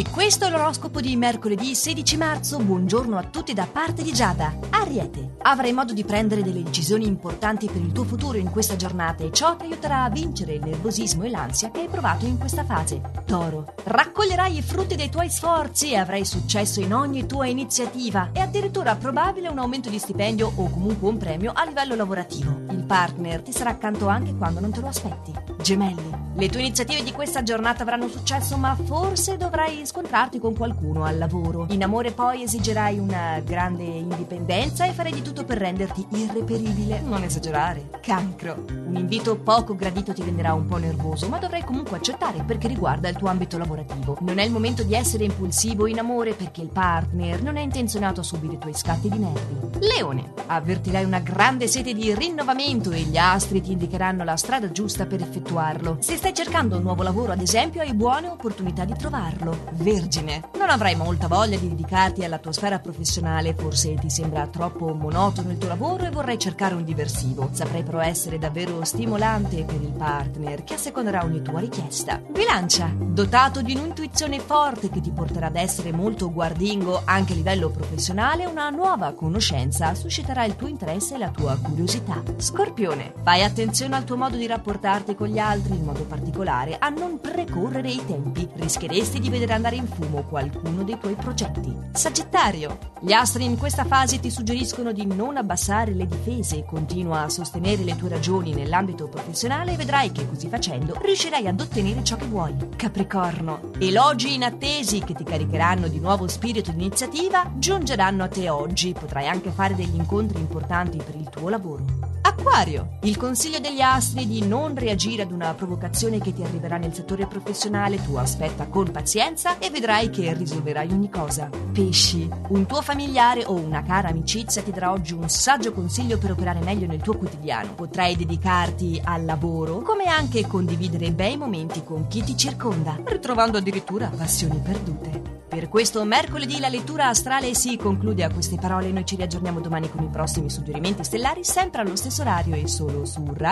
E questo è l'oroscopo di mercoledì 16 marzo. Buongiorno a tutti da parte di Giada. Ariete, avrai modo di prendere delle decisioni importanti per il tuo futuro in questa giornata e ciò ti aiuterà a vincere il nervosismo e l'ansia che hai provato in questa fase. Toro, raccoglierai i frutti dei tuoi sforzi e avrai successo in ogni tua iniziativa e addirittura probabile un aumento di stipendio o comunque un premio a livello lavorativo. Il partner ti sarà accanto anche quando non te lo aspetti. Gemelli, le tue iniziative di questa giornata avranno successo, ma forse dovrai scontrarti con qualcuno al lavoro. In amore poi esigerai una grande indipendenza e farai di tutto per renderti irreperibile. Non esagerare. Cancro. Un invito poco gradito ti renderà un po' nervoso, ma dovrai comunque accettare perché riguarda il tuo ambito lavorativo. Non è il momento di essere impulsivo in amore perché il partner non è intenzionato a subire i tuoi scatti di nervi. Leone. Avvertirai una grande sete di rinnovamento e gli astri ti indicheranno la strada giusta per effettuarlo. Se stai cercando un nuovo lavoro, ad esempio, hai buone opportunità di trovarlo. Vergine. Non avrai molta voglia di dedicarti alla tua sfera professionale, forse ti sembra troppo monotono il tuo lavoro e vorrai cercare un diversivo. Saprai però essere davvero stimolante per il partner che asseconderà ogni tua richiesta. Bilancia. Dotato di un'intuizione forte che ti porterà ad essere molto guardingo anche a livello professionale, una nuova conoscenza susciterà il tuo interesse e la tua curiosità. Scorpione. Fai attenzione al tuo modo di rapportarti con gli altri, in modo particolare a non precorrere i tempi. Rischieresti di vedere andare in fumo qualcuno dei tuoi progetti. Sagittario. Gli astri in questa fase ti suggeriscono di non abbassare le difese, continua a sostenere le tue ragioni nell'ambito professionale e vedrai che così facendo riuscirai ad ottenere ciò che vuoi. Capricorno. Elogi inattesi che ti caricheranno di nuovo spirito di iniziativa giungeranno a te oggi. Potrai anche fare degli incontri importanti per il tuo lavoro. Acquario. Il consiglio degli astri di non reagire ad una provocazione che ti arriverà nel settore professionale. Tu aspetta con pazienza e vedrai che risolverai ogni cosa. Pesci. Un tuo familiare o una cara amicizia ti darà oggi un saggio consiglio per operare meglio nel tuo quotidiano. Potrai dedicarti al lavoro, come anche condividere bei momenti con chi ti circonda, ritrovando addirittura passioni perdute. Per questo mercoledì la lettura astrale si conclude a queste parole. Noi ci riaggiorniamo domani con i prossimi suggerimenti stellari, sempre allo stesso orario e solo su Radio.